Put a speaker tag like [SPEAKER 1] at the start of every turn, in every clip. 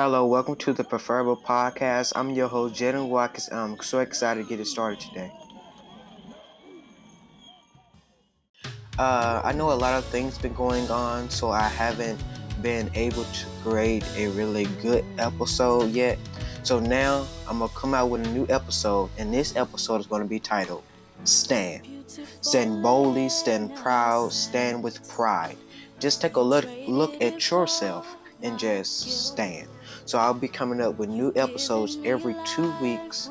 [SPEAKER 1] Hello, welcome to the Preferable Podcast. I'm your host, Jayden Watkins. I'm so excited to get it started today. Uh, I know a lot of things been going on, so I haven't been able to create a really good episode yet. So now I'm gonna come out with a new episode, and this episode is gonna be titled "Stand." Stand boldly, stand proud, stand with pride. Just take a look look at yourself and just stand. So I'll be coming up with new episodes every two weeks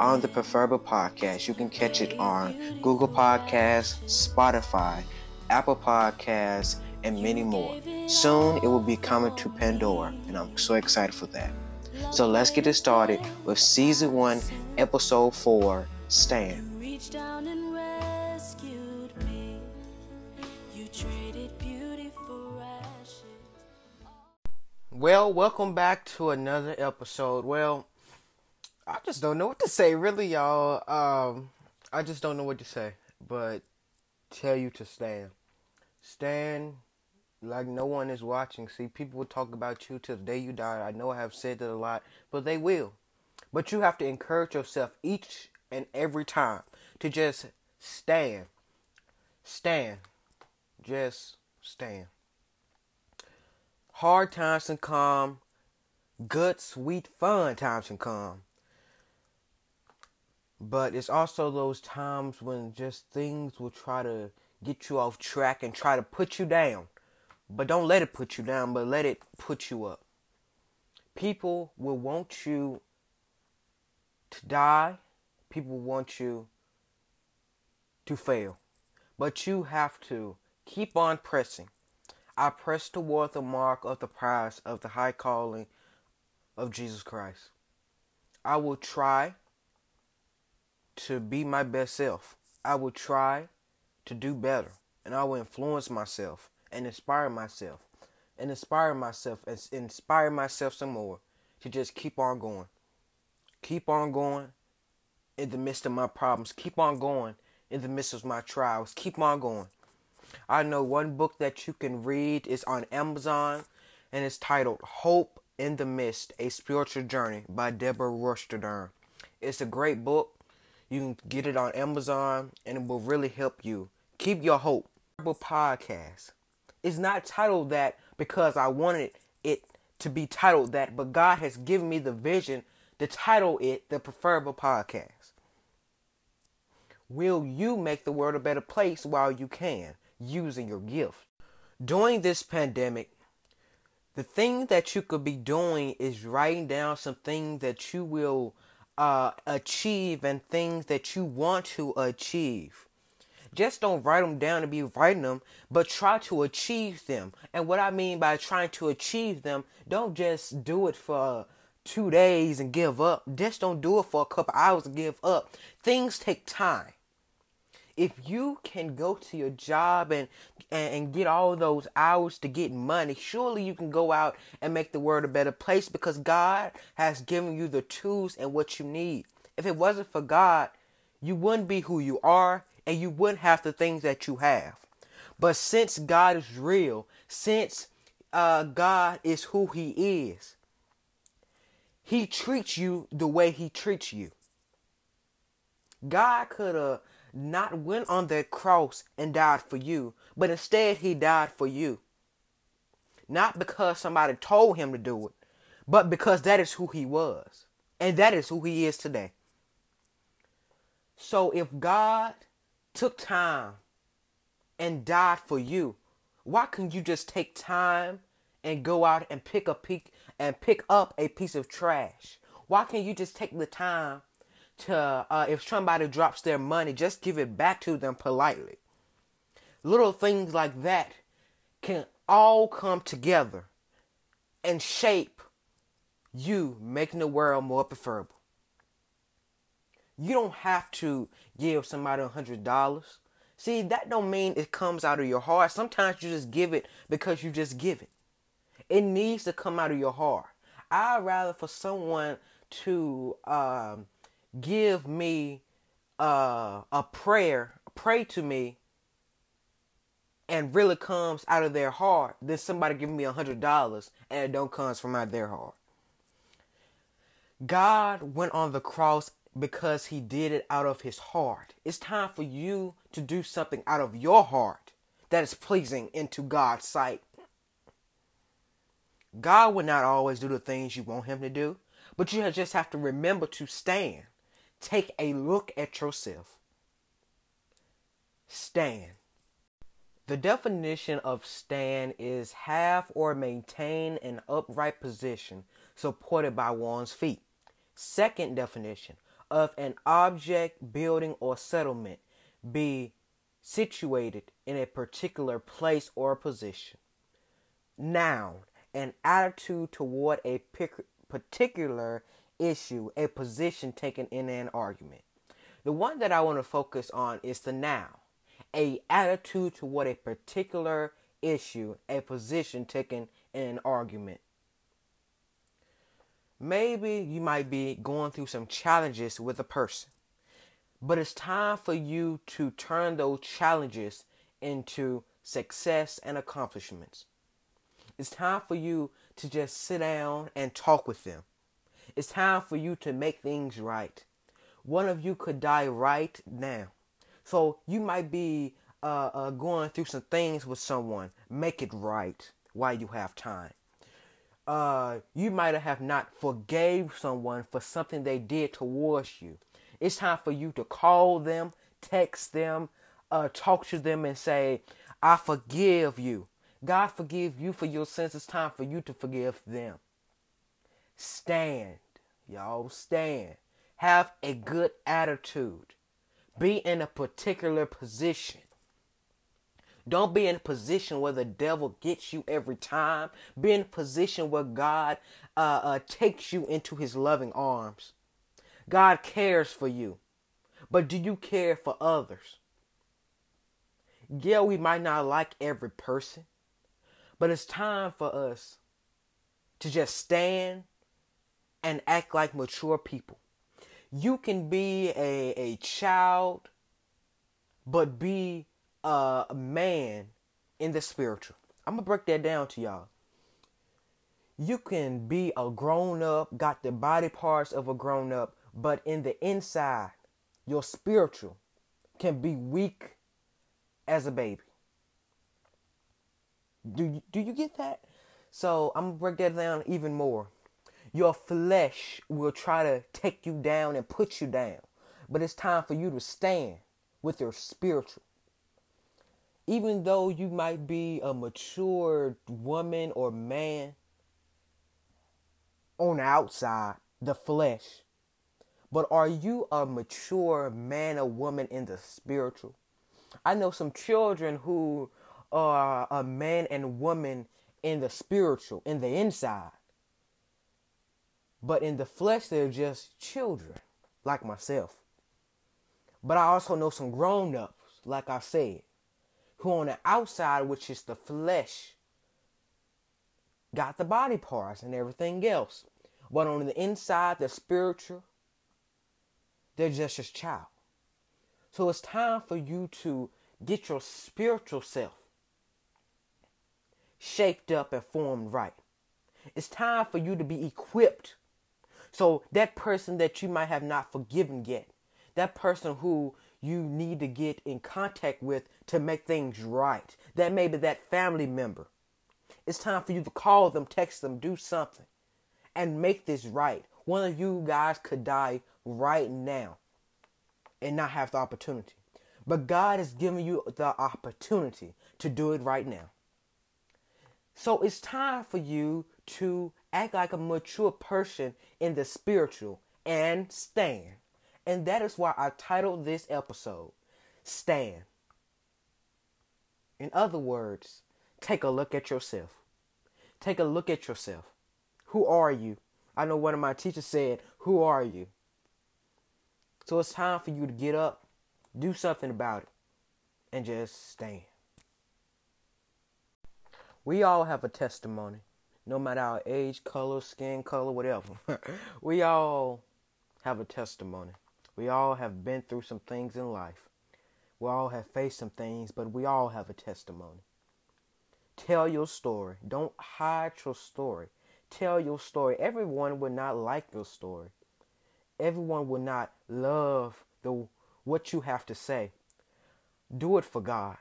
[SPEAKER 1] on the Preferable Podcast. You can catch it on Google Podcasts, Spotify, Apple Podcasts, and many more. Soon it will be coming to Pandora, and I'm so excited for that. So let's get it started with season one, episode four, Stand. Well, welcome back to another episode. Well, I just don't know what to say, really, y'all. Um, I just don't know what to say, but tell you to stand. Stand like no one is watching. See, people will talk about you till the day you die. I know I have said that a lot, but they will. But you have to encourage yourself each and every time to just stand. Stand. Just stand. Hard times can come, good, sweet, fun times can come. But it's also those times when just things will try to get you off track and try to put you down. But don't let it put you down, but let it put you up. People will want you to die. People want you to fail. But you have to keep on pressing. I press toward the mark of the prize of the high calling of Jesus Christ. I will try to be my best self. I will try to do better. And I will influence myself and inspire myself. And inspire myself and inspire myself some more to just keep on going. Keep on going in the midst of my problems. Keep on going in the midst of my trials. Keep on going. I know one book that you can read is on Amazon and it's titled Hope in the Midst A Spiritual Journey by Deborah Royster Durham. It's a great book. You can get it on Amazon and it will really help you. Keep your hope. Podcast. It's not titled that because I wanted it to be titled that, but God has given me the vision to title it the Preferable Podcast. Will you make the world a better place while you can? Using your gift. During this pandemic, the thing that you could be doing is writing down some things that you will uh, achieve and things that you want to achieve. Just don't write them down to be writing them, but try to achieve them. And what I mean by trying to achieve them, don't just do it for two days and give up. Just don't do it for a couple hours and give up. Things take time if you can go to your job and, and, get all those hours to get money, surely you can go out and make the world a better place because God has given you the tools and what you need. If it wasn't for God, you wouldn't be who you are and you wouldn't have the things that you have. But since God is real, since uh, God is who He is, He treats you the way He treats you. God could have not went on that cross and died for you, but instead he died for you. Not because somebody told him to do it, but because that is who he was. And that is who he is today. So if God took time and died for you, why couldn't you just take time and go out and pick a pick and pick up a piece of trash? Why can't you just take the time to uh, if somebody drops their money, just give it back to them politely. Little things like that can all come together and shape you making the world more preferable. You don't have to give somebody a hundred dollars. See, that don't mean it comes out of your heart. Sometimes you just give it because you just give it. It needs to come out of your heart. I'd rather for someone to um, give me uh, a prayer, pray to me, and really comes out of their heart than somebody giving me a hundred dollars and it don't comes from out their heart. God went on the cross because he did it out of his heart. It's time for you to do something out of your heart that is pleasing into God's sight. God will not always do the things you want him to do, but you just have to remember to stand. Take a look at yourself. Stand. The definition of stand is have or maintain an upright position supported by one's feet. Second definition of an object, building, or settlement be situated in a particular place or position. Noun, an attitude toward a particular issue, a position taken in an argument. The one that I want to focus on is the now, a attitude toward a particular issue, a position taken in an argument. Maybe you might be going through some challenges with a person, but it's time for you to turn those challenges into success and accomplishments. It's time for you to just sit down and talk with them. It's time for you to make things right. One of you could die right now. So you might be uh, uh, going through some things with someone. Make it right while you have time. Uh, you might have not forgave someone for something they did towards you. It's time for you to call them, text them, uh, talk to them, and say, "I forgive you." God forgive you for your sins. It's time for you to forgive them. Stand, y'all. Stand. Have a good attitude. Be in a particular position. Don't be in a position where the devil gets you every time. Be in a position where God uh, uh, takes you into his loving arms. God cares for you. But do you care for others? Yeah, we might not like every person, but it's time for us to just stand and act like mature people. You can be a, a child, but be a man in the spiritual. I'm going to break that down to y'all. You can be a grown up, got the body parts of a grown up, but in the inside, your spiritual can be weak as a baby. Do you, do you get that? So I'm gonna break that down even more. Your flesh will try to take you down and put you down, but it's time for you to stand with your spiritual. Even though you might be a mature woman or man on the outside, the flesh, but are you a mature man or woman in the spiritual? I know some children who are a man and woman in the spiritual, in the inside. But in the flesh, they're just children, like myself. But I also know some grown ups, like I said, who on the outside, which is the flesh, got the body parts and everything else. But on the inside, the spiritual, they're just a child. So it's time for you to get your spiritual self shaped up and formed right. It's time for you to be equipped. So that person that you might have not forgiven yet, that person who you need to get in contact with to make things right, that may be that family member. It's time for you to call them, text them, do something, and make this right. One of you guys could die right now and not have the opportunity. But God has given you the opportunity to do it right now. So it's time for you to act like a mature person in the spiritual and stand. And that is why I titled this episode Stand. In other words, take a look at yourself. Take a look at yourself. Who are you? I know one of my teachers said, Who are you? So it's time for you to get up, do something about it, and just stand. We all have a testimony, no matter our age, color, skin color, whatever. we all have a testimony. We all have been through some things in life. We all have faced some things, but we all have a testimony. Tell your story. Don't hide your story. tell your story. Everyone will not like your story. Everyone will not love the what you have to say. Do it for God.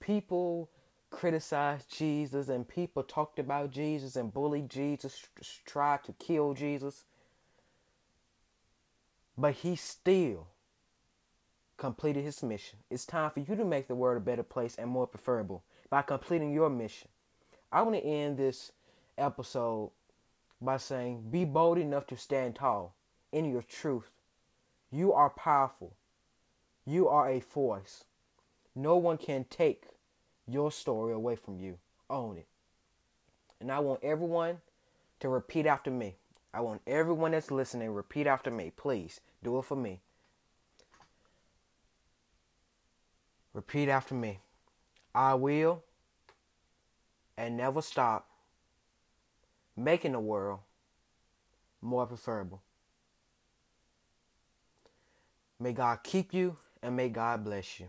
[SPEAKER 1] People criticized Jesus and people talked about Jesus and bullied Jesus, tried to kill Jesus. But he still completed his mission. It's time for you to make the world a better place and more preferable by completing your mission. I want to end this episode by saying be bold enough to stand tall in your truth. You are powerful. You are a force. No one can take your story away from you. Own it. And I want everyone to repeat after me. I want everyone that's listening repeat after me. Please do it for me. Repeat after me. I will and never stop making the world more preferable. May God keep you and may God bless you.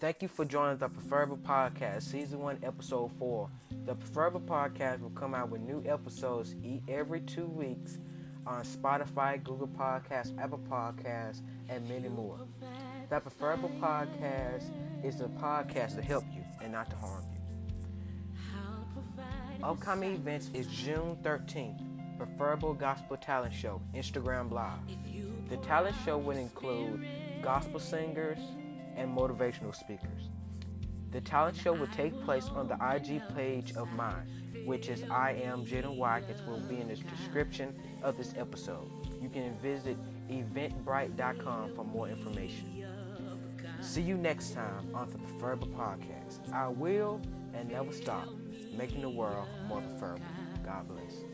[SPEAKER 1] Thank you for joining the Preferable Podcast, Season 1, Episode 4. The Preferable Podcast will come out with new episodes every two weeks on Spotify, Google Podcasts, Apple Podcasts, and many more. The Preferable Podcast is a podcast to help you and not to harm you. Upcoming events is June 13th, Preferable Gospel Talent Show, Instagram Live. The talent show will include gospel singers, and motivational speakers. The talent show will take place on the IG page of mine, which is I am Jayden Watkins, will be in the description of this episode. You can visit eventbrite.com for more information. See you next time on the Preferable Podcast. I will and never stop making the world more preferable. God bless.